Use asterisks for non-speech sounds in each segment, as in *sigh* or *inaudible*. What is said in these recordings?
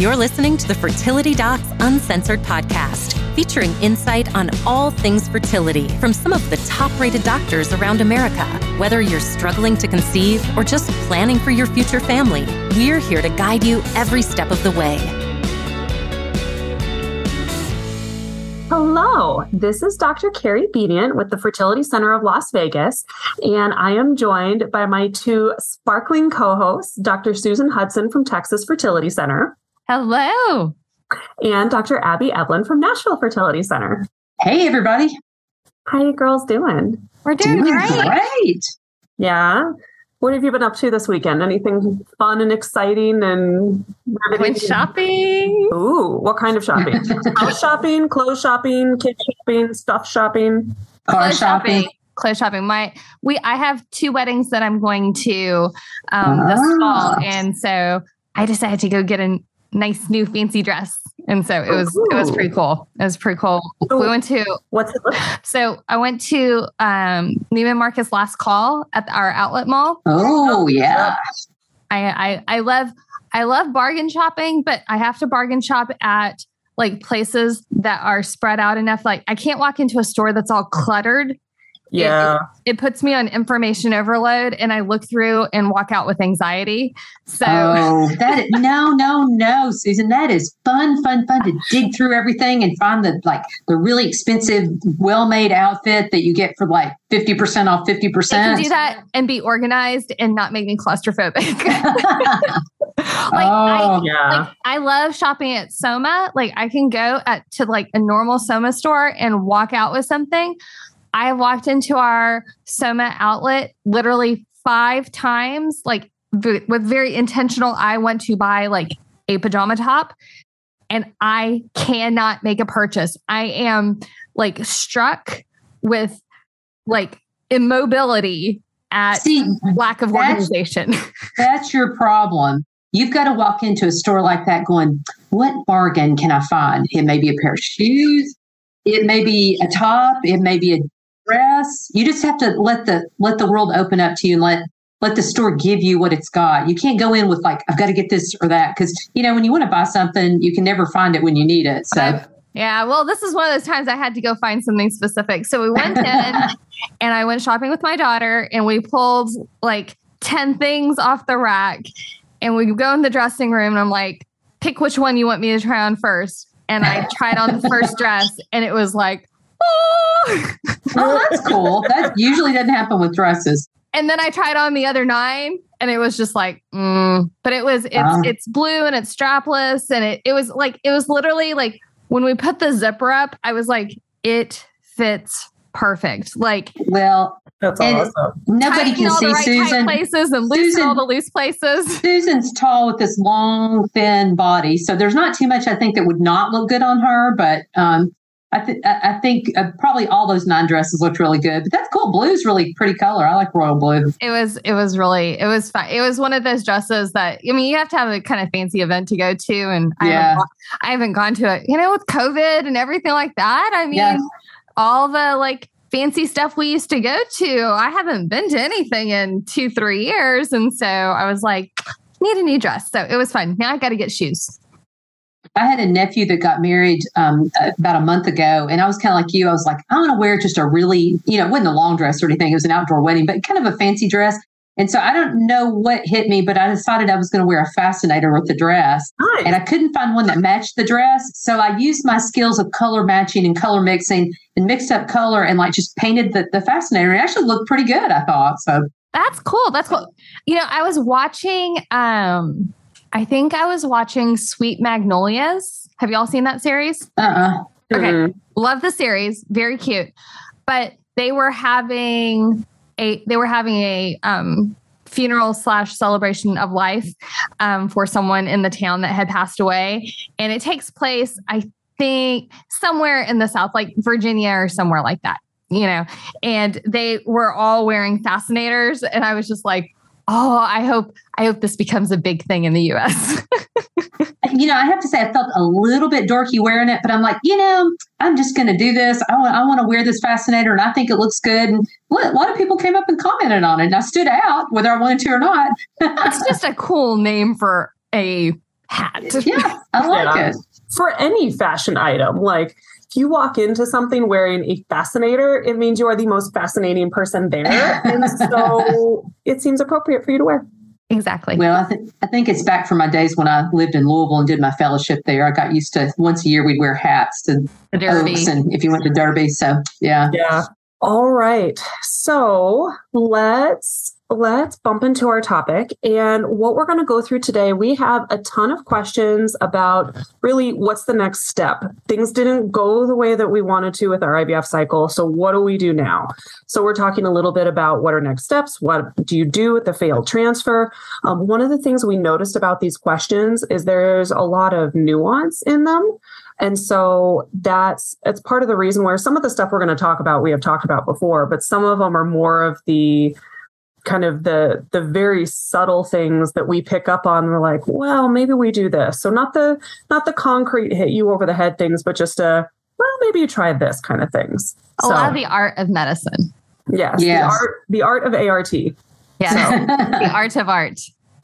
You're listening to the Fertility Docs Uncensored podcast, featuring insight on all things fertility from some of the top rated doctors around America. Whether you're struggling to conceive or just planning for your future family, we're here to guide you every step of the way. Hello, this is Dr. Carrie Bedient with the Fertility Center of Las Vegas, and I am joined by my two sparkling co hosts, Dr. Susan Hudson from Texas Fertility Center. Hello. And Dr. Abby Eblen from Nashville Fertility Center. Hey, everybody. How you girls doing? We're doing, doing great. great. Yeah. What have you been up to this weekend? Anything fun and exciting and went shopping? Ooh, what kind of shopping? *laughs* House shopping, clothes shopping, kid shopping, stuff shopping, car Clothes shopping. Clothes shopping. My we I have two weddings that I'm going to um this Ah. fall. And so I decided to go get a nice new fancy dress. And so it was it was pretty cool. It was pretty cool. We went to What's it look so I went to um Neiman Marcus last call at our outlet mall. Oh, yeah. I, I I love I love bargain shopping, but I have to bargain shop at like places that are spread out enough. Like I can't walk into a store that's all cluttered. Yeah. It puts me on information overload, and I look through and walk out with anxiety. So Oh, *laughs* that is, no, no, no, Susan. That is fun, fun, fun to dig through everything and find the like the really expensive, well-made outfit that you get for like fifty percent off fifty I can percent. do that and be organized and not make me claustrophobic. *laughs* like Oh. I, Yeah. like I love shopping at Soma. Like I can go at to like a normal Soma store and walk out with something. I have walked into our Soma outlet literally five times, like v- with very intentional. I want to buy like a pajama top, and I cannot make a purchase. I am like struck with like immobility at See, lack of that's- organization. *laughs* that's your problem. You've got to walk into a store like that going, what bargain can I find? It may be a pair of shoes. It may be a top. It may be a dress. You just have to let the let the world open up to you and let let the store give you what it's got. You can't go in with like, I've got to get this or that. Cause you know, when you want to buy something, you can never find it when you need it. So I've- Yeah, well, this is one of those times I had to go find something specific. So we went *laughs* in and I went shopping with my daughter and we pulled like 10 things off the rack and we go in the dressing room and I'm like, pick which one you want me to try on first. And I tried on the first *laughs* dress and it was like, oh. *laughs* oh, that's cool. That usually doesn't happen with dresses. and then I tried on the other nine and it was just like, mm. but it was, it's, Wow. it's blue and it's strapless. And it, it was like, it was literally like when we put the zipper up, I was like, it fits perfect. Like Well, That's awesome. nobody can all see the right Susan. places and loose in all the loose places. *laughs* Susan's tall with this long, thin body, so there's not too much I think that would not look good on her. But um, I, th- I I think uh, probably all those nine dresses looked really good. But that's cool. Blue's really pretty color. I like royal blue. It was, it was really, it was fun. It was one of those dresses that, I mean, you have to have a kind of fancy event to go to. And I, Yeah. haven't, I haven't gone to it, you know, with COVID and everything like that. I mean, Yeah. all the like fancy stuff we used to go to, I haven't been to anything in two, three years. And so I was like, need a new dress. So it was fun. Now I got to get shoes. I had a nephew that got married um, about a month ago, and I was kind of like you. I was like, I want to wear just a really, you know, it wasn't a long dress or anything. It was an outdoor wedding, but kind of a fancy dress. And so I don't know what hit me, but I decided I was going to wear a fascinator with the dress. Nice. and I couldn't find one that matched the dress. So I used my skills of color matching and color mixing and mixed up color and like just painted the, the fascinator. It actually looked pretty good, I thought. So That's cool. That's cool. You know, I was watching um I think I was watching Sweet Magnolias. Have y'all seen that series? uh-uh. Okay. Mhm. Love the series. Very cute. But they were having a they were having a um funeral slash celebration of life um, for someone in the town that had passed away. And it takes place, I think, somewhere in the South, like Virginia or somewhere like that, you know. And they were all wearing fascinators. And I was just like, oh, I hope, I hope this becomes a big thing in the US. *laughs* You know, I have to say, I felt a little bit dorky wearing it, but I'm like, you know, I'm just going to do this. I want, I want to wear this fascinator, and I think it looks good. And a lot of people came up and commented on it, and I stood out whether I wanted to or not. *laughs* it's just a cool name for a hat. Yeah, I like Yeah. it. For any fashion item, like if you walk into something wearing a fascinator, it means you are the most fascinating person there. and *laughs* so it seems appropriate for you to wear. Exactly. Well, I, th- I think it's back from my days when I lived in Louisville and did my fellowship there. I got used to once a year we'd wear hats to the derby. Oaks and if you went to Derby. So yeah. Yeah. All right. So let's let's bump into our topic. And what we're going to go through today, we have a ton of questions about really what's the next step. Things didn't go the way that we wanted to with our IVF cycle. So what do we do now? So we're talking a little bit about what are next steps. What do you do with the failed transfer? Um, one of the things we noticed about these questions is there's a lot of nuance in them. And so that's it's part of the reason where some of the stuff we're going to talk about we have talked about before, but some of them are more of the kind of the the very subtle things that we pick up on. We're like, well, maybe we do this. So not the not the concrete hit you over the head things, but just a well, maybe you try this kind of things. a lot of the art of medicine. yes, Yes. the art the art of ART. Yeah. *laughs* the art of art.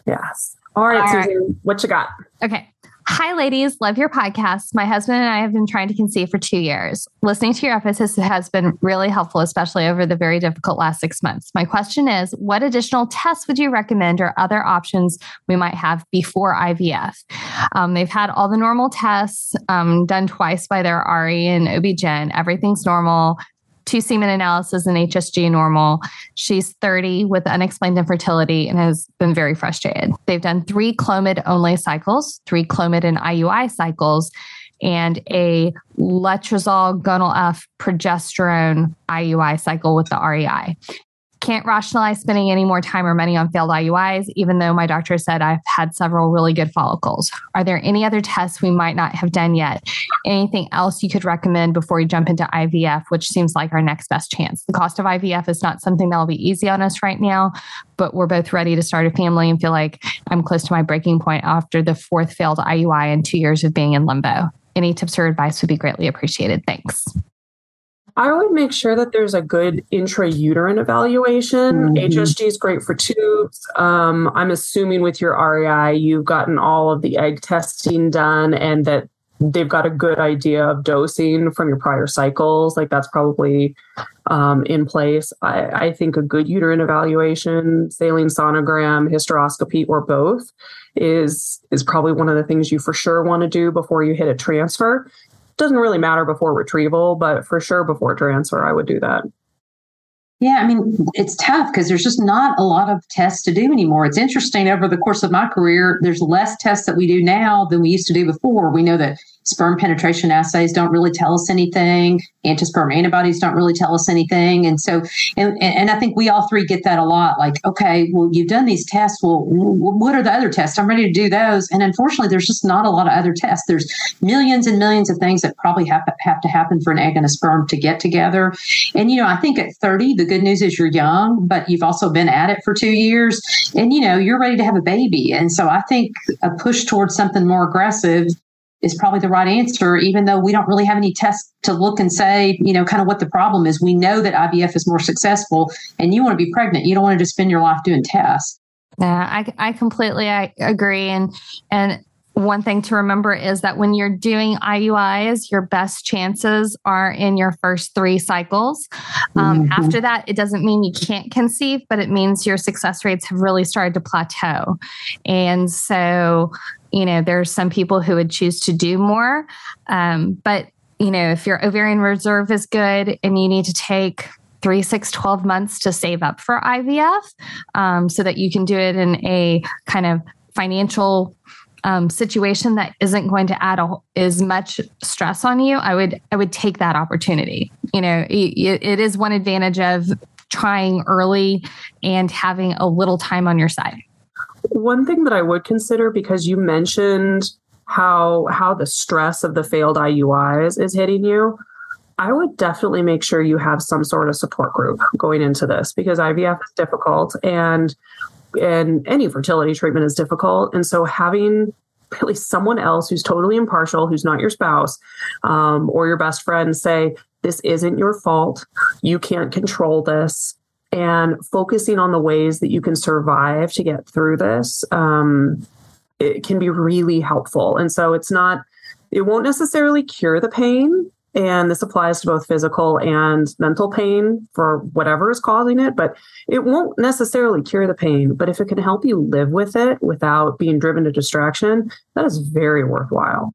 Yes. All right, All right. Susan, what you got? Okay. Hi, ladies. Love your podcast. My husband and I have been trying to conceive for two years. Listening to your episodes has been really helpful, especially over the very difficult last six months. My question is what additional tests would you recommend or other options we might have before IVF? Um, they've had all the normal tests um, done twice by their RE and OB-GYN. Everything's normal. Two semen analysis and HSG normal. She's 30 with unexplained infertility and has been very frustrated. They've done three Clomid only cycles, three Clomid and IUI cycles, and a letrozole gonal F progesterone IUI cycle with the REI. Can't rationalize spending any more time or money on failed IUIs, even though my doctor said I've had several really good follicles. Are there any other tests we might not have done yet? Anything else you could recommend before we jump into IVF, which seems like our next best chance? The cost of IVF is not something that'll be easy on us right now, but we're both ready to start a family and feel like I'm close to my breaking point after the fourth failed IUI and two years of being in limbo. Any tips or advice would be greatly appreciated. Thanks. I would make sure that there's a good intrauterine evaluation. Mhm. HSG is great for tubes. Um, I'm assuming with your REI, you've gotten all of the egg testing done and that they've got a good idea of dosing from your prior cycles. Like that's probably um, in place. I, I think a good uterine evaluation, saline sonogram, hysteroscopy, or both is is probably one of the things you for sure want to do before you hit a transfer doesn't really matter before retrieval, but for sure before transfer, I would do that. Yeah, I mean, it's tough because there's just not a lot of tests to do anymore. It's interesting over the course of my career, there's less tests that we do now than we used to do before. We know that sperm penetration assays don't really tell us anything, antisperm antibodies don't really tell us anything. And so, and, and I think we all three get that a lot like, okay, well, you've done these tests. Well, what are the other tests? I'm ready to do those. And unfortunately, there's just not a lot of other tests. There's millions and millions of things that probably have, have to happen for an egg and a sperm to get together. And, you know, I think at 30, the good news is you're young, but you've also been at it for two years and, you know, you're ready to have a baby. And so I think a push towards something more aggressive is probably the right answer, even though we don't really have any tests to look and say, you know, kind of what the problem is. We know that IVF is more successful and you want to be pregnant. You don't want to just spend your life doing tests. Yeah, I, I completely I agree. And and one thing to remember is that when you're doing IUIs, your best chances are in your first three cycles. Um, Mhm. After that, it doesn't mean you can't conceive, but it means your success rates have really started to plateau. And so, you know, there's some people who would choose to do more. Um, but, you know, if your ovarian reserve is good and you need to take three, six, 12 months to save up for IVF um, so that you can do it in a kind of financial um, situation that isn't going to add a, as much stress on you, I would I would take that opportunity. You know, it, it is one advantage of trying early and having a little time on your side. One thing that I would consider because you mentioned how how the stress of the failed IUIs is hitting you, I would definitely make sure you have some sort of support group going into this because IVF is difficult and and any fertility treatment is difficult. And so having really someone else who's totally impartial, who's not your spouse um, or your best friend say, this isn't your fault. You can't control this. And focusing on the ways that you can survive to get through this um, it can be really helpful. And so it's not, it won't necessarily cure the pain. And this applies to both physical and mental pain for whatever is causing it, but it won't necessarily cure the pain. But if it can help you live with it without being driven to distraction, that is very worthwhile.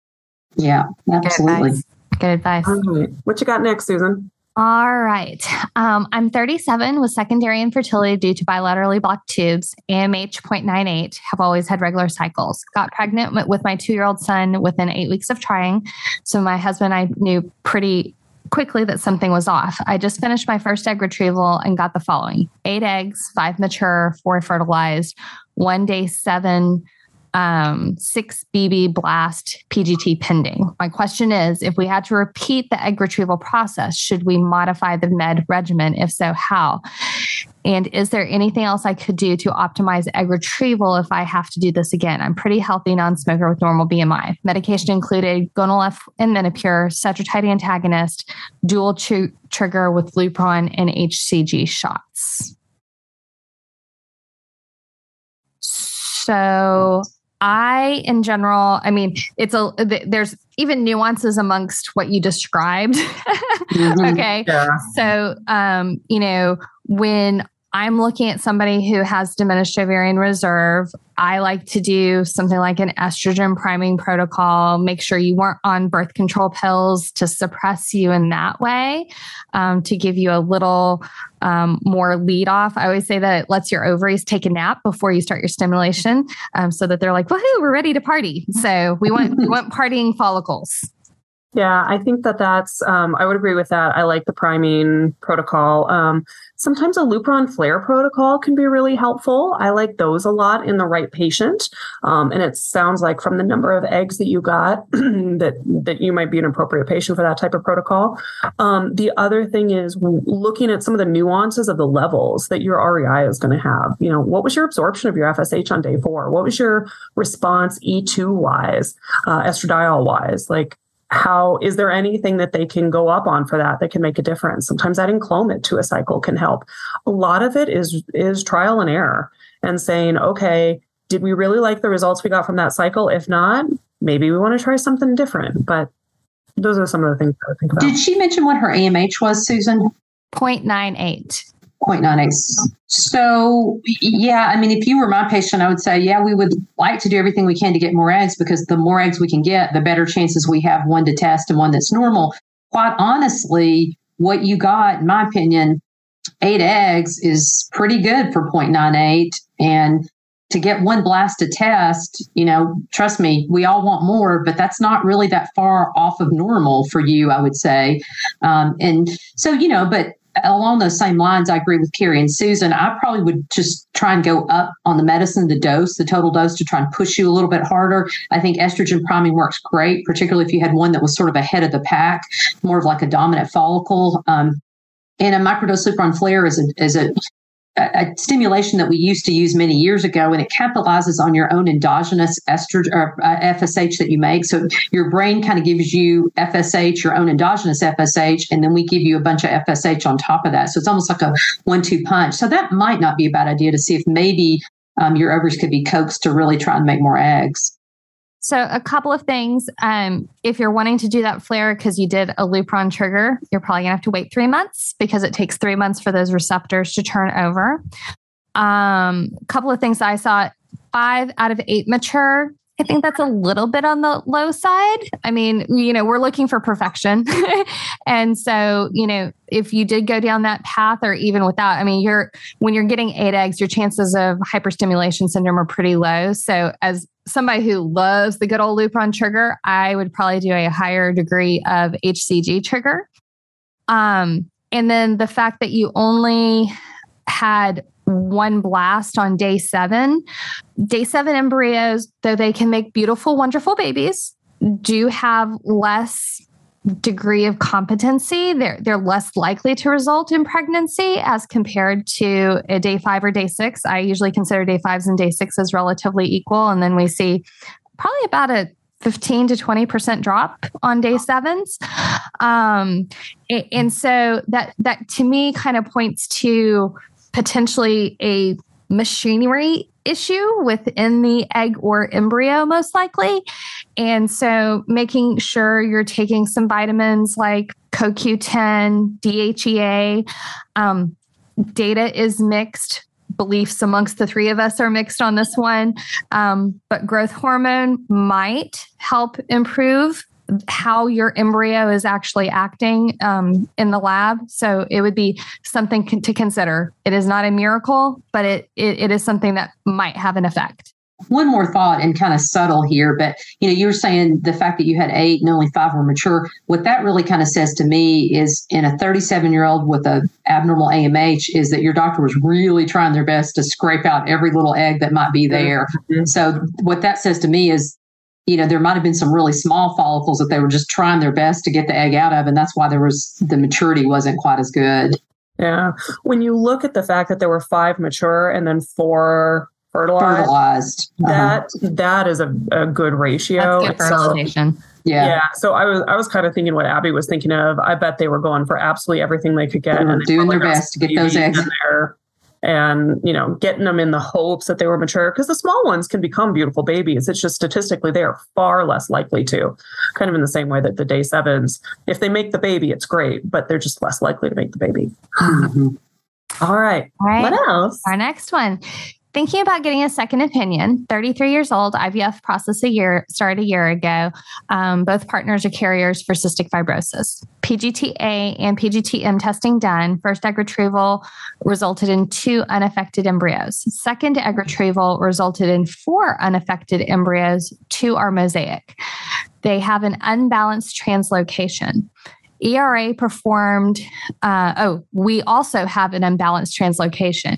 Yeah, absolutely. Good advice. Good advice. What you got next, Susan? All right. Um, I'm 37 with secondary infertility due to bilaterally blocked tubes, AMH 0.98, have always had regular cycles. Got pregnant with my two year old son within eight weeks of trying. So my husband and I knew pretty quickly that something was off. I just finished my first egg retrieval and got the following eight eggs, five mature, four fertilized, one day seven um, 6BB blast PGT pending. My question is if we had to repeat the egg retrieval process, should we modify the med regimen? If so, how? And is there anything else I could do to optimize egg retrieval if I have to do this again? I'm pretty healthy non smoker with normal BMI. Medication included Gonal-f and Menopur, cetrotide antagonist, dual tr- trigger with Lupron and HCG shots. So I, in general, I mean, it's a, there's even nuances amongst what you described. *laughs* mm-hmm. Okay. Yeah. So, um, you know, when I'm looking at somebody who has diminished ovarian reserve. I like to do something like an estrogen priming protocol, make sure you weren't on birth control pills to suppress you in that way, um, to give you a little um, more lead off. I always say that it lets your ovaries take a nap before you start your stimulation um, so that they're like, woohoo, we're ready to party. So we want, we *laughs* want partying follicles. Yeah, I think that that's, um, I would agree with that. I like the priming protocol. Um, sometimes a Lupron flare protocol can be really helpful. I like those a lot in the right patient. Um, and it sounds like from the number of eggs that you got *clears throat* that, that you might be an appropriate patient for that type of protocol. Um, the other thing is looking at some of the nuances of the levels that your REI is going to have. You know, what was your absorption of your FSH on day four? What was your response E2 wise, uh, estradiol wise? Like, how is there anything that they can go up on for that that can make a difference sometimes adding clomid to a cycle can help a lot of it is is trial and error and saying okay did we really like the results we got from that cycle if not maybe we want to try something different but those are some of the things I think about. Did she mention what her AMH was, Susan? 0.98. 0.98. So, yeah, I mean, if you were my patient, I would say, yeah, we would like to do everything we can to get more eggs because the more eggs we can get, the better chances we have one to test and one that's normal. Quite honestly, what you got, in my opinion, eight eggs is pretty good for 0.98. And to get one blast to test, you know, trust me, we all want more, but that's not really that far off of normal for you, I would say. Um, and so, you know, but along those same lines, I agree with Carrie and Susan. I probably would just try and go up on the medicine, the dose, the total dose to try and push you a little bit harder. I think estrogen priming works great, particularly if you had one that was sort of ahead of the pack, more of like a dominant follicle. Um, and a microdose Lupron flare is a, is a a, stimulation that we used to use many years ago, and it capitalizes on your own endogenous estrogen or uh, FSH that you make. So your brain kind of gives you FSH, your own endogenous FSH, and then we give you a bunch of FSH on top of that. So it's almost like a one-two punch. So that might not be a bad idea to see if maybe um, your ovaries could be coaxed to really try and make more eggs. So, a couple of things. Um, if you're wanting to do that flare because you did a Lupron trigger, you're probably gonna have to wait three months because it takes three months for those receptors to turn over. Um, a couple of things I saw five out of eight mature. I think that's a little bit on the low side. I mean, you know, we're looking for perfection. *laughs* and so, you know, if you did go down that path or even without, I mean, you're when you're getting eight eggs, your chances of hyperstimulation syndrome are pretty low. So as somebody who loves the good old Lupron trigger, I would probably do a higher degree of HCG trigger. Um, and then the fact that you only had one blast on day seven, day seven embryos, though they can make beautiful, wonderful babies, do have less degree of competency, they're they're less likely to result in pregnancy as compared to a day five or day six. I usually consider day fives and day sixes relatively equal, and then we see probably about a 15 to 20% drop on day sevens. Um, and so that that to me kind of points to potentially a machinery issue within the egg or embryo, most likely. And so making sure you're taking some vitamins like CoQ10, DHEA. Um, data is mixed. Beliefs amongst the three of us are mixed on this one. Um, but growth hormone might help improve how your embryo is actually acting um, in the lab. So it would be something to consider. It is not a miracle, but it, it, it is something that might have an effect. One more thought and kind of subtle here, but you know, you're saying the fact that you had eight and only five were mature. What that really kind of says to me is in a 37 year old with a abnormal AMH is that your doctor was really trying their best to scrape out every little egg that might be there. Mm-hmm. So what that says to me is you know, there might have been some really small follicles that they were just trying their best to get the egg out of, and that's why there was the maturity wasn't quite as good. Yeah. When you look at the fact that there were five mature and then four fertilized, fertilized. Uh-huh. that that is a, a good ratio. That's good fertilization. So, yeah. Yeah. So I was I was kind of thinking what Abby was thinking of. I bet they were going for absolutely everything they could get they and doing their best to get those eggs in there and you know getting them in the hopes that they were mature because the small ones can become beautiful babies it's just statistically they are far less likely to kind of in the same way that the day sevens if they make the baby it's great but they're just less likely to make the baby mm-hmm. All right. All right. What else? Our next one. Thinking about getting a second opinion, 33 years old, IVF process a year started a year ago. Um, both partners are carriers for cystic fibrosis. PGTA and PGTM testing done. First egg retrieval resulted in two unaffected embryos. Second egg retrieval resulted in four unaffected embryos. Two are mosaic. They have an unbalanced translocation. ERA performed, uh, oh, we also have an unbalanced translocation.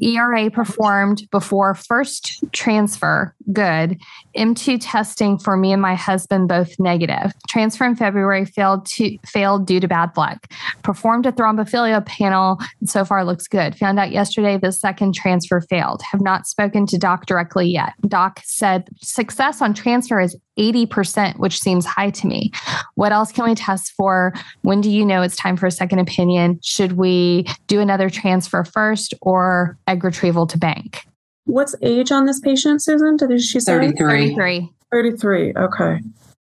ERA performed before first transfer, good. M2 testing for me and my husband both negative. Transfer in February failed to failed due to bad luck. Performed a thrombophilia panel, so far looks good. Found out yesterday the second transfer failed. Have not spoken to doc directly yet. Doc said success on transfer is 80%, which seems high to me. What else can we test for? When do you know it's time for a second opinion? Should we do another transfer first or egg retrieval to bank? What's age on this patient, Susan? Did she say 33? 33. 33. Okay.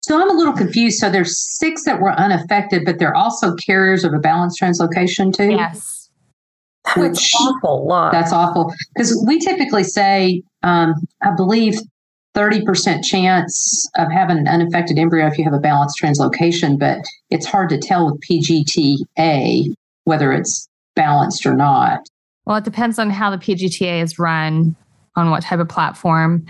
So I'm a little confused. So there's six that were unaffected, but they're also carriers of a balanced translocation too? Yes. That's which awful lot. That's awful. Because we typically say, um, I believe 30% chance of having an unaffected embryo if you have a balanced translocation, but it's hard to tell with PGTA whether it's balanced or not. Well, it depends on how the PGTA is run, on what type of platform.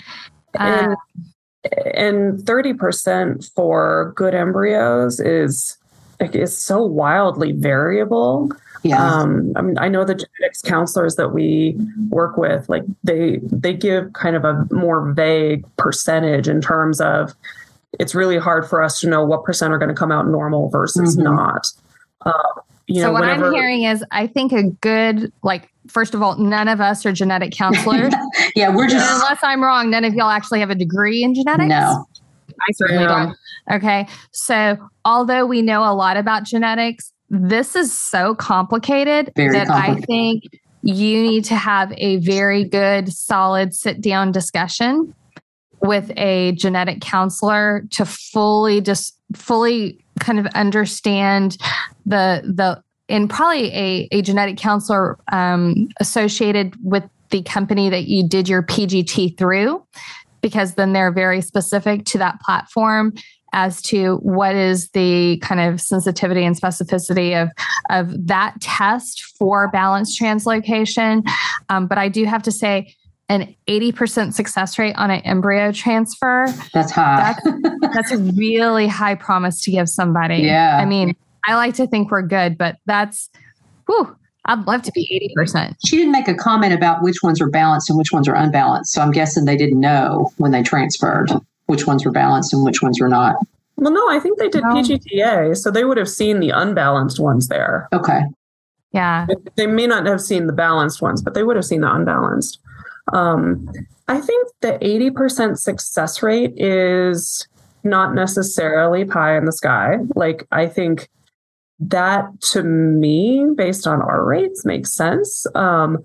And, uh, and 30% for good embryos is is so wildly variable. Yeah. Um, I mean, I know the genetics counselors that we work with, like they they give kind of a more vague percentage in terms of it's really hard for us to know what percent are going to come out normal versus mm-hmm. not. Uh, you so know, what whenever, I'm hearing is, I think a good like first of all, none of us are genetic *laughs* counselors. yeah, we're just unless I'm wrong, none of y'all actually have a degree in genetics. No, I certainly yeah. don't. Okay, so although we know a lot about genetics, this is so complicated very that complicated. I think you need to have a very good, solid sit down discussion with a genetic counselor to fully just fully kind of understand the the and probably a, a genetic counselor um, associated with the company that you did your PGT through, because then they're very specific to that platform as to what is the kind of sensitivity and specificity of, of that test for balanced translocation. Um, but I do have to say, an 80% success rate on an embryo transfer. That's high. That's, that's a really high promise to give somebody. Yeah. I mean, I like to think we're good, but that's, whew, I'd love to be 80%. She didn't make a comment about which ones are balanced and which ones are unbalanced. So I'm guessing they didn't know when they transferred which ones were balanced and which ones were not. Well, no, I think they did no. PGTA, so they would have seen the unbalanced ones there. Okay. Yeah. They may not have seen the balanced ones, but they would have seen the unbalanced. Um, I think the 80% success rate is not necessarily pie in the sky. Like, I think that to me, based on our rates, makes sense. Um,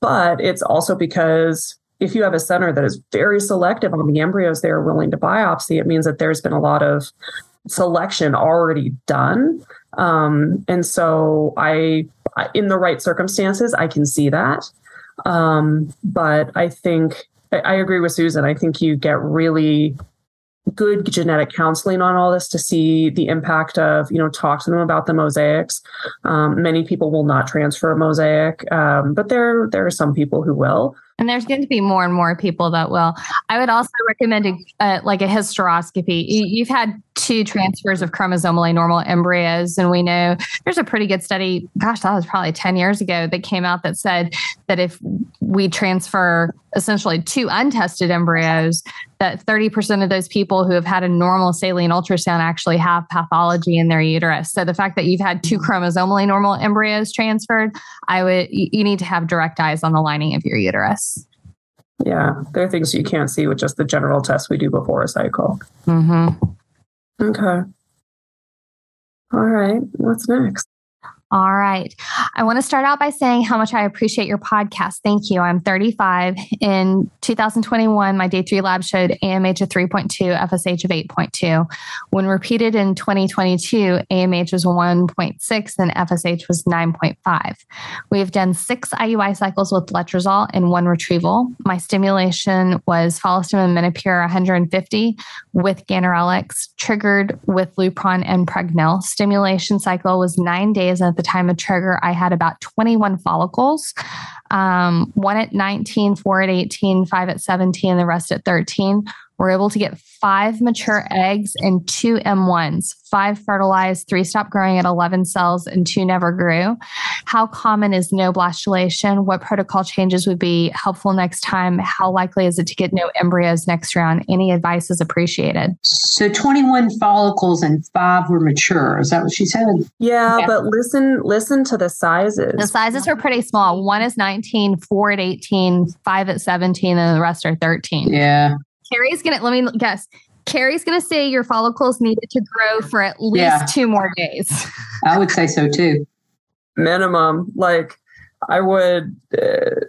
but it's also because if you have a center that is very selective on the embryos they are willing to biopsy, it means that there's been a lot of selection already done. Um, and so I, in the right circumstances, I can see that. Um, but I think I, agree with Susan. I think you get really good genetic counseling on all this to see the impact of you know talk to them about the mosaics um, many people will not transfer a mosaic um, but there there are some people who will and there's going to be more and more people that will. I would also recommend a, like a hysteroscopy. You, have had two transfers of chromosomally normal embryos, and we know there's a pretty good study. Gosh, that was probably 10 years ago that came out that said that if we transfer essentially two untested embryos, that 30% of those people who have had a normal saline ultrasound actually have pathology in their uterus. So the fact that you've had two chromosomally normal embryos transferred, I would you need to have direct eyes on the lining of your uterus. Yeah, there are things you can't see with just the general tests we do before a cycle. Mm-hmm. Okay. All right. What's next? All right. I want to start out by saying how much I appreciate your podcast. Thank you. I'm 35. In 2021, my day three lab showed AMH of 3.2, FSH of 8.2. When repeated in 2022, AMH was 1.6 and FSH was 9.5. We have done six IUI cycles with letrozole and one retrieval. My stimulation was Follistim and Menopur 150 with Ganirelix, triggered with Lupron and Pregnyl. Stimulation cycle was nine days at the the time of trigger, I had about 21 follicles, um, one at 19, four at 18, five at 17, the rest at 13. We're able to get five mature eggs and two M1s, five fertilized, three stopped growing at 11 cells, and two never grew. How common is no blastulation? What protocol changes would be helpful next time? How likely is it to get no embryos next round? Any advice is appreciated. So 21 follicles and five were mature. Is that what she said? Yeah, yeah. but listen, listen to the sizes. The sizes are pretty small. One is 19, four at 18, five at 17, and the rest are 13. Yeah. Carrie's gonna let me guess. Carrie's gonna say your follicles needed to grow for at least yeah. two more days. *laughs* I would say so too. Minimum, like I would uh,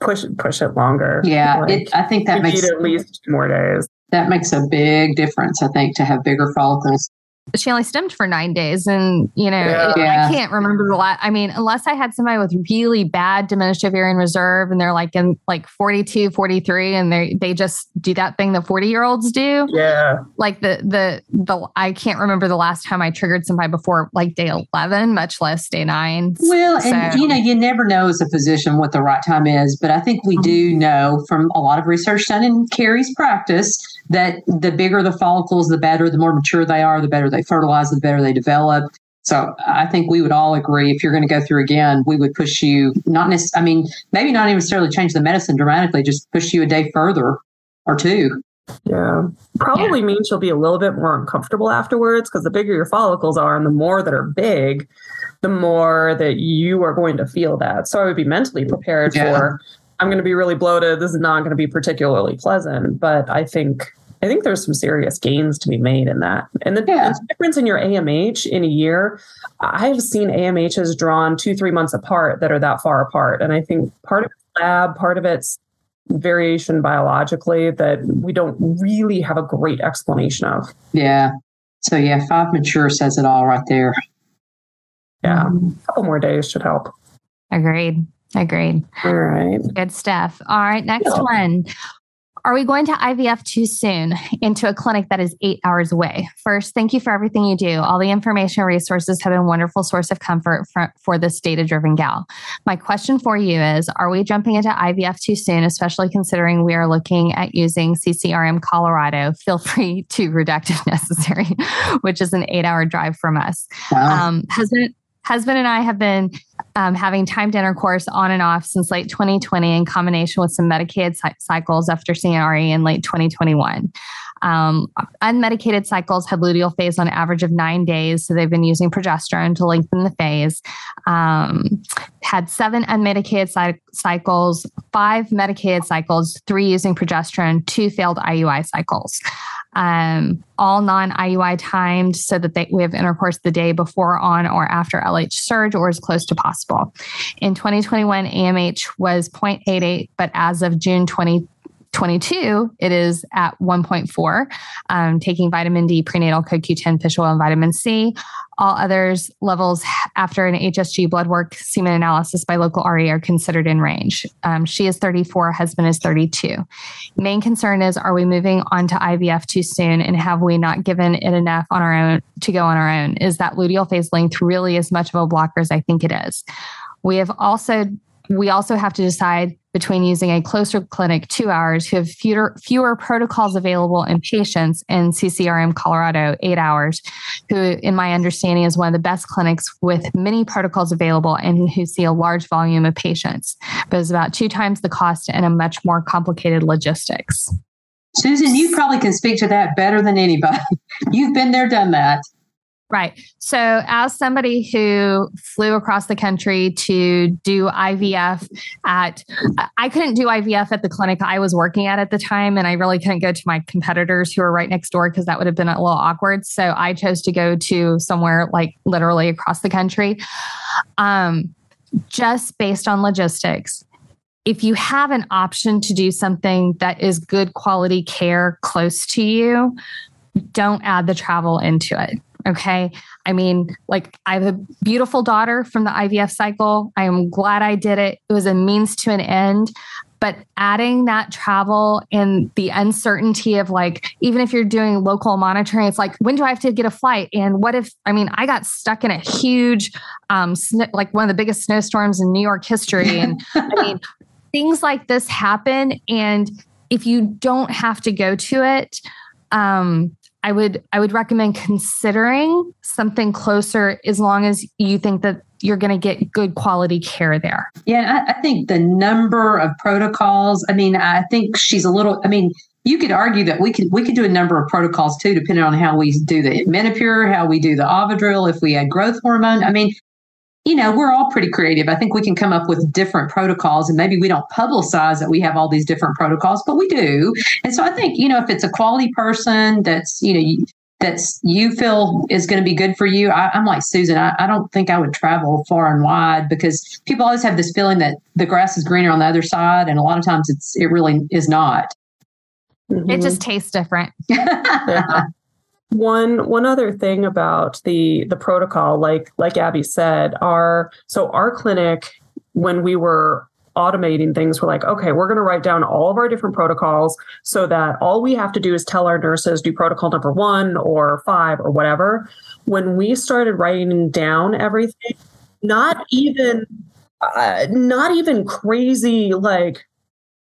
push push it longer. Yeah, like, it, I think that makes at least two more days. That makes a big difference. I think to have bigger follicles she only stimmed for nine days. And, you know, yeah. Yeah. I can't remember the last, I mean, unless I had somebody with really bad diminished ovarian reserve and they're like in like 42, 43, and they, they just do that thing that 40 year olds do. Yeah. Like the, the, the, I can't remember the last time I triggered somebody before like day 11, much less day nine. Well, so. and you know, you never know as a physician what the right time is, but I think we do mm-hmm. know from a lot of research done in Carrie's practice that the bigger the follicles, the better, the more mature they are, the better they fertilize, the better they develop. So I think we would all agree if you're going to go through again, we would push you not necessarily, I mean, maybe not even necessarily change the medicine dramatically, just push you a day further or two. Yeah. Probably yeah. means you'll be a little bit more uncomfortable afterwards because the bigger your follicles are and the more that are big, the more that you are going to feel that. So I would be mentally prepared yeah. for I'm going to be really bloated. This is not going to be particularly pleasant, but I think I think there's some serious gains to be made in that. And the, yeah. the difference in your AMH in a year, I've seen AMHs drawn two, three months apart that are that far apart. And I think part of it's lab, part of it's variation biologically that we don't really have a great explanation of. Yeah. So yeah, five mature says it all right there. Yeah. A couple more days should help. Agreed. Agreed. All right. Good stuff. All right. Next yeah. one. Are we going to IVF too soon into a clinic that is eight hours away? First, thank you for everything you do. All the information resources have been a wonderful source of comfort for, for this data driven gal. My question for you is Are we jumping into IVF too soon, especially considering we are looking at using CCRM Colorado? Feel free to redact if *laughs* necessary, which is an eight hour drive from us. Wow. Um, husband, husband and I have been um, having timed intercourse on and off since late 2020 in combination with some medicated cycles after CNRE in late 2021. Um, unmedicated cycles have luteal phase on average of nine days, so they've been using progesterone to lengthen the phase. Um, had seven unmedicated cy- cycles, five medicated cycles, three using progesterone, two failed IUI cycles. Um, all non IUI timed so that they, we have intercourse the day before, on, or after LH surge or as close to possible. In 2021, AMH was 0.88, but as of June 20, 22, it is at 1.4, um, taking vitamin D, prenatal CoQ10, fish oil, and vitamin C. All others levels after an HSG blood work semen analysis by local RE are considered in range. Um, she is 34, husband is 32. Main concern is are we moving on to IVF too soon and have we not given it enough on our own to go on our own? Is that luteal phase length really as much of a blocker as I think it is? We have also we also have to decide between using a closer clinic two hours who have fewer, fewer protocols available in patients and CCRM Colorado eight hours, who, in my understanding, is one of the best clinics with many protocols available and who see a large volume of patients, but is about two times the cost and a much more complicated logistics. Susan, you probably can speak to that better than anybody. *laughs* You've been there, done that. Right. So, as somebody who flew across the country to do IVF at, I couldn't do IVF at the clinic I was working at at the time. And I really couldn't go to my competitors who were right next door because that would have been a little awkward. So, I chose to go to somewhere like literally across the country. Um, just based on logistics, if you have an option to do something that is good quality care close to you, don't add the travel into it. Okay. I mean, like, I have a beautiful daughter from the IVF cycle. I am glad I did it. It was a means to an end. But adding that travel and the uncertainty of like, even if you're doing local monitoring, it's like, when do I have to get a flight? And what if, I mean, I got stuck in a huge, um, sn- like one of the biggest snowstorms in New York history. And I mean, *laughs* things like this happen. And if you don't have to go to it, um, I would I would recommend considering something closer as long as you think that you're going to get good quality care there. Yeah, I, I, think the number of protocols. I mean, I think she's a little. I mean, you could argue that we could we could do a number of protocols too, depending on how we do the Menopur, how we do the Ovidrel, if we add growth hormone. I mean, you know, we're all pretty creative. I think we can come up with different protocols and maybe we don't publicize that we have all these different protocols, but we do. And so I think, you know, if it's a quality person that's, you know, that's you feel is going to be good for you. I, am like Susan. I, I, don't think I would travel far and wide because people always have this feeling that the grass is greener on the other side, and a lot of times it's it really is not. Mm-hmm. It just tastes different. *laughs* yeah. One one other thing about the the protocol, like like Abby said, our so our clinic when we were automating things we're like okay we're going to write down all of our different protocols so that all we have to do is tell our nurses do protocol number one or five or whatever. When we started writing down everything not even uh, not even crazy like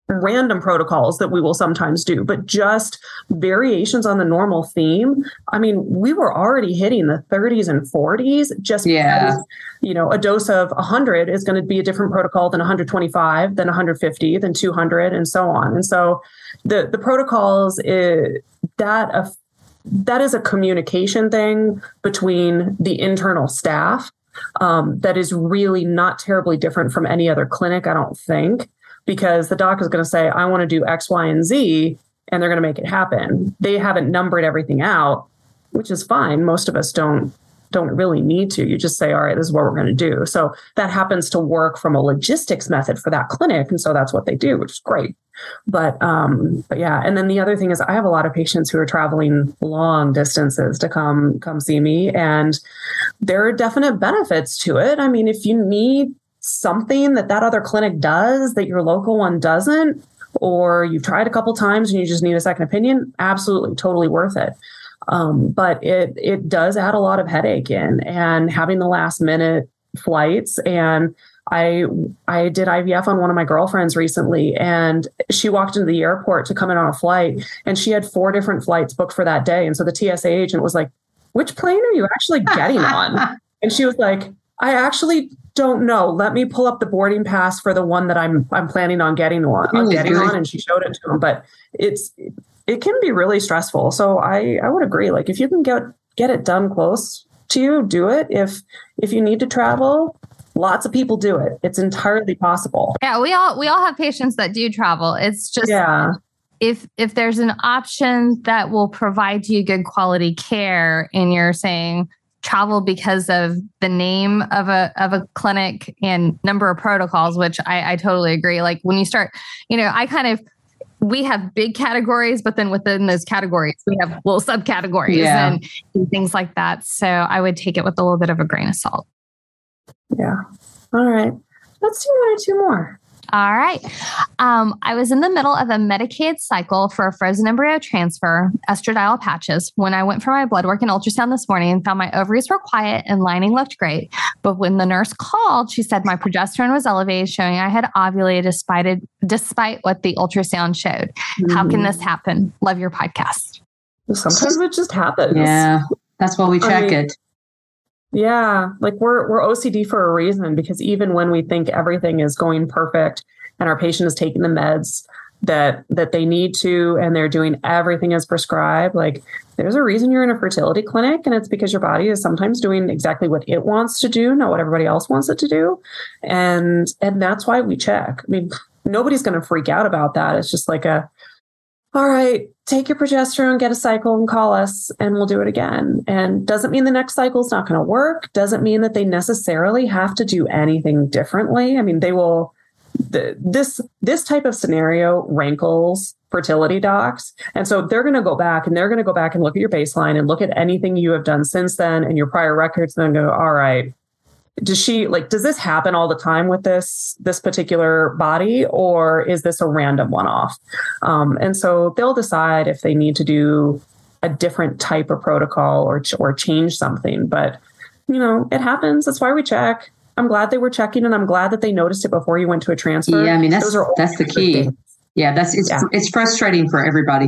random protocols that we will sometimes do, but just variations on the normal theme. I mean, we were already hitting the 30s and 40s just yeah. because, you know, a dose of 100 is going to be a different protocol than 125, than 150, than 200, and so on. And so the, the protocols, is, that, uh, that is a communication thing between the internal staff um, that is really not terribly different from any other clinic, I don't think because the doc is going to say, I want to do X, Y, and Z, and they're going to make it happen. They haven't numbered everything out, which is fine. Most of us don't don't really need to. You just say, all right, this is what we're going to do. So that happens to work from a logistics method for that clinic. And so that's what they do, which is great. But um, but yeah, and then the other thing is I have a lot of patients who are traveling long distances to come come see me. And there are definite benefits to it. I mean, if you need something that that other clinic does that your local one doesn't, or you've tried a couple times and you just need a second opinion, absolutely, totally worth it. Um, but it it does add a lot of headache in, and having the last minute flights and I I did IVF on one of my girlfriends recently, and she walked into the airport to come in on a flight, and she had four different flights booked for that day. And so the TSA agent was like, "Which plane are you actually getting on?" *laughs* and she was like, "I actually don't know. Let me pull up the boarding pass for the one that I'm I'm planning on getting on. I'm getting on, and she showed it to him. But it's it can be really stressful. So I I would agree. Like if you can get get it done close to you, do it. If if you need to travel, lots of people do it. It's entirely possible. Yeah, we all we all have patients that do travel. It's just yeah. if if there's an option that will provide you good quality care and you're saying travel because of the name of a of a clinic and number of protocols which I, I totally agree like when you start you know i kind of we have big categories, but then within those categories, we have little subcategories yeah. and, and, things like that. So I would take it with a little bit of a grain of salt. Yeah. All right. Let's do one or two more. All right. Um, I was in the middle of a medicated cycle for a frozen embryo transfer, estradiol patches, when I went for my blood work and ultrasound this morning and found my ovaries were quiet and lining looked great. But when the nurse called, she said my progesterone was elevated, showing I had ovulated despite, despite what the ultrasound showed. Mm-hmm. How can this mm-hmm. happen? Love your podcast. Sometimes it just happens. Yeah. That's why we check I mean, it. Yeah, like we're we're OCD for a reason because even when we think everything is going perfect and our patient is taking the meds that that they need to and they're doing everything as prescribed, like there's a reason you're in a fertility clinic and it's because your body is sometimes doing exactly what it wants to do, not what everybody else wants it to do. And and that's why we check. I mean, nobody's going to freak out about that. It's just like a all right, take your progesterone, get a cycle, and call us, and we'll do it again. And doesn't mean the next cycle is not going to work. Doesn't mean that they necessarily have to do anything differently. I mean, they will. The, this this type of scenario rankles fertility docs, and so they're going to go back and they're going to go back and look at your baseline and look at anything you have done since then and your prior records, and then go, all right, does she like does this happen all the time with this this particular body or is this a random one-off? Um, and so they'll decide if they need to do a different type of protocol or or change something but you know it happens. That's why we check. I'm glad they were checking and i'm glad that they noticed it before you went to a transfer. Yeah i mean that's that's the key. things. yeah that's it's, yeah. it's frustrating for everybody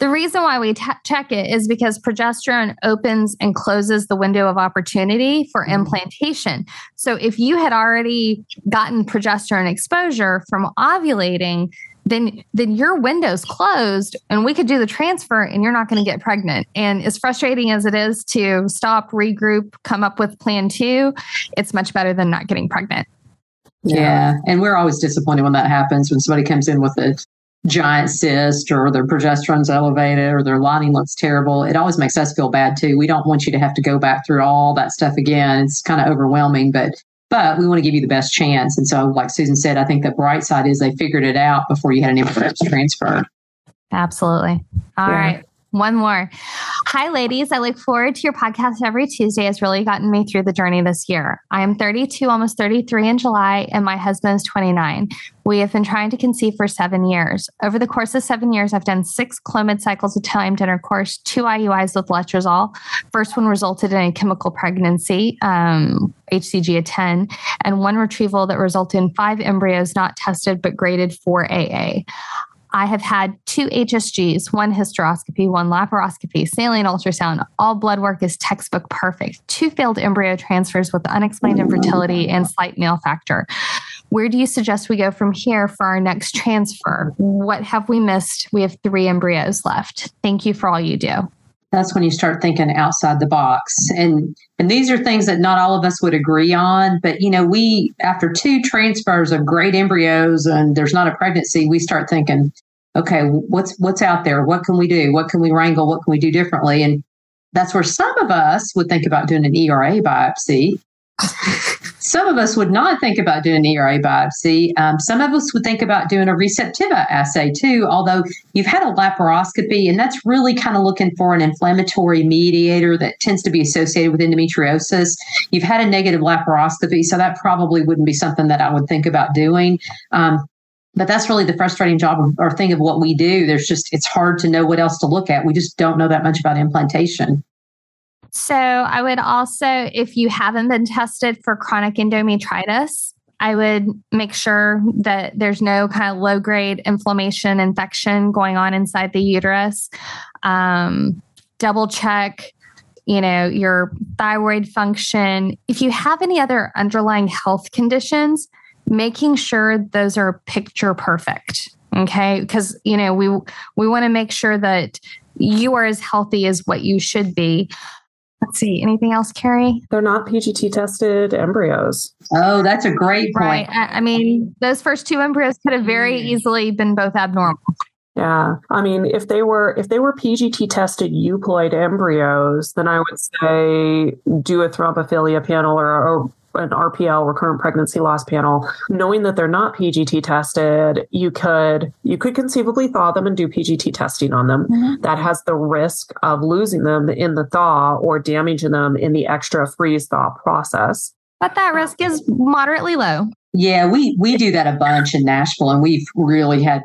the reason why we t- check it is because progesterone opens and closes the window of opportunity for mm-hmm. implantation. So if you had already gotten progesterone exposure from ovulating, then then your window's closed and we could do the transfer and you're not going to get pregnant. And as frustrating as it is to stop, regroup, come up with plan 2, it's much better than not getting pregnant. Yeah. yeah. And we're always disappointed when that happens when somebody comes in with a giant cyst or their progesterone's elevated or their lining looks terrible, it always makes us feel bad too. We don't want you to have to go back through all that stuff again. It's kind of overwhelming, but but we want to give you the best chance. And so, like Susan said, I think the bright side is they figured it out before you had an embryo *laughs* transfer. Absolutely. All yeah. right. One more. Hi, ladies. I look forward to your podcast every Tuesday. It's really gotten me through the journey this year. I am 32, almost 33 in July, and my husband is 29. We have been trying to conceive for seven years. Over the course of seven years, I've done six Clomid cycles of timed intercourse, two IUIs with letrozole. First one resulted in a chemical pregnancy, um, HCG of 10, and one retrieval that resulted in five embryos not tested but graded for AA. I have had two HSGs, one hysteroscopy, one laparoscopy, saline ultrasound. All blood work is textbook perfect. Two failed embryo transfers with unexplained infertility and slight male factor. Where do you suggest we go from here for our next transfer? What have we missed? We have three embryos left. Thank you for all you do. That's when you start thinking outside the box. And and these are things that not all of us would agree on, but you know, we after two transfers of great embryos and there's not a pregnancy, we start thinking, okay, what's what's out there? What can we do? What can we wrangle? What can we do differently? And that's where some of us would think about doing an ERA biopsy. Some of us would not think about doing an ERA biopsy. Um, some of us would think about doing a receptiva assay too, although you've had a laparoscopy, and that's really kind of looking for an inflammatory mediator that tends to be associated with endometriosis. You've had a negative laparoscopy, so that probably wouldn't be something that I would think about doing. Um, but that's really the frustrating job or thing of what we do. There's just, it's hard to know what else to look at. We just don't know that much about implantation. So I would also, if you haven't been tested for chronic endometritis, I would make sure that there's no kind of low grade inflammation, infection going on inside the uterus. Um, double check, you know, your thyroid function. If you have any other underlying health conditions, making sure those are picture perfect. Okay. Because, you know, we, we want to make sure that you are as healthy as what you should be. Let's see. Anything else, Carrie? They're not PGT tested embryos. Oh, that's a great point. Right. I mean, those first two embryos could have very mm. easily been both abnormal. Yeah. I mean, if they were if they were PGT tested euploid embryos, then I would say do a thrombophilia panel or, or an RPL recurrent pregnancy loss panel, knowing that they're not PGT tested, you could you could conceivably thaw them and do PGT testing on them. Mm-hmm. That has the risk of losing them in the thaw or damaging them in the extra freeze thaw process. But that risk is moderately low. Yeah, we we do that a bunch in Nashville, and we've really had,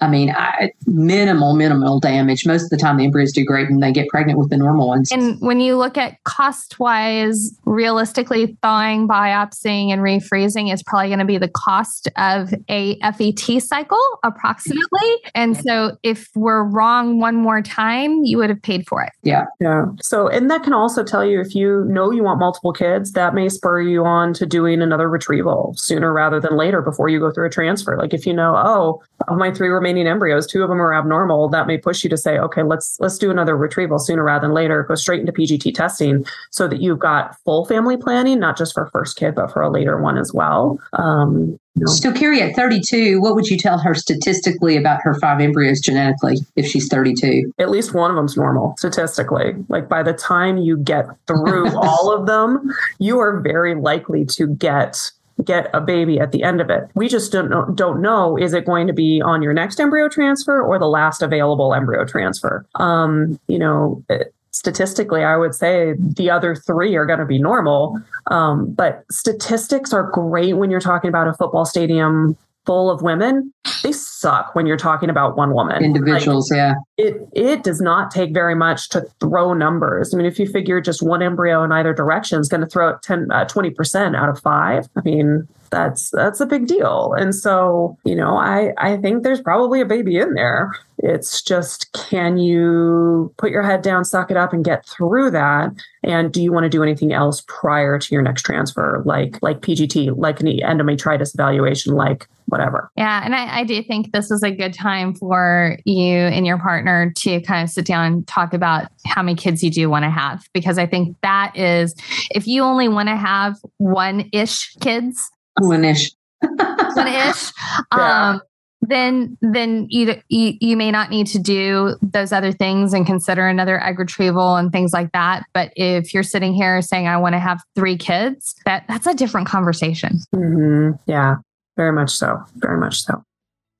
I mean, I, minimal minimal damage. Most of the time, the embryos do great, and they get pregnant with the normal ones. And when you look at cost wise, realistically, thawing, biopsying, and refreezing is probably going to be the cost of a FET cycle, approximately. And so, if we're wrong one more time, you would have paid for it. Yeah, yeah. So, and that can also tell you if you know you want multiple kids, that may spur you on to doing another retrieval. So sooner rather than later before you go through a transfer. Like if you know, oh, of my three remaining embryos, two of them are abnormal, that may push you to say, okay, let's let's do another retrieval sooner rather than later. Go straight into PGT testing so that you've got full family planning, not just for first kid, but for a later one as well. Um, so, Carrie, at 32, what would you tell her statistically about her five embryos genetically if she's 32? At least one of them's normal statistically. Like by the time you get through *laughs* all of them, you are very likely to get get a baby at the end of it. We just don't know, don't know is it going to be on your next embryo transfer or the last available embryo transfer. Um, you know, statistically, I would say the other three are going to be normal. Um, but statistics are great when you're talking about a football stadium full of women, they suck when you're talking about one woman. Individuals, like, yeah. It it does not take very much to throw numbers. I mean, if you figure just one embryo in either direction is going to throw 10 uh, 20% out of 5, I mean, that's that's a big deal. And so, you know, I I think there's probably a baby in there. It's just can you put your head down, suck it up and get through that? And do you want to do anything else prior to your next transfer like like PGT, like an endometritis evaluation, like whatever. Yeah. And I, I, do think this is a good time for you and your partner to kind of sit down and talk about how many kids you do want to have. Because I think that is, if you only want to have one ish kids, one ish, one ish, *laughs* um, then then you, you you may not need to do those other things and consider another egg retrieval and things like that but if you're sitting here saying i want to have three kids that that's a different conversation mm-hmm. yeah very much so. Very much so.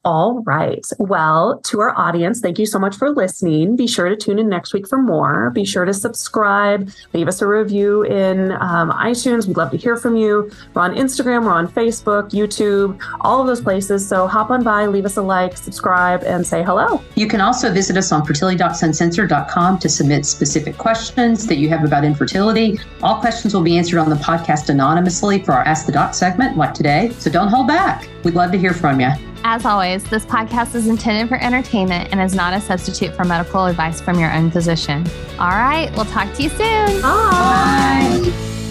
All right. Well, to our audience, thank you so much for listening. Be sure to tune in next week for more. Be sure to subscribe, leave us a review in um, iTunes. We'd love to hear from you. We're on Instagram, we're on Facebook, YouTube, all of those places. So hop on by, leave us a like, subscribe, and say hello. You can also visit us on fertilitydocsuncensored.com to submit specific questions that you have about infertility. All questions will be answered on the podcast anonymously for our Ask the Doc segment, like today. So don't hold back. We'd love to hear from you. As always, this podcast is intended for entertainment and is not a substitute for medical advice from your own physician. All right, we'll talk to you soon. Bye. Bye.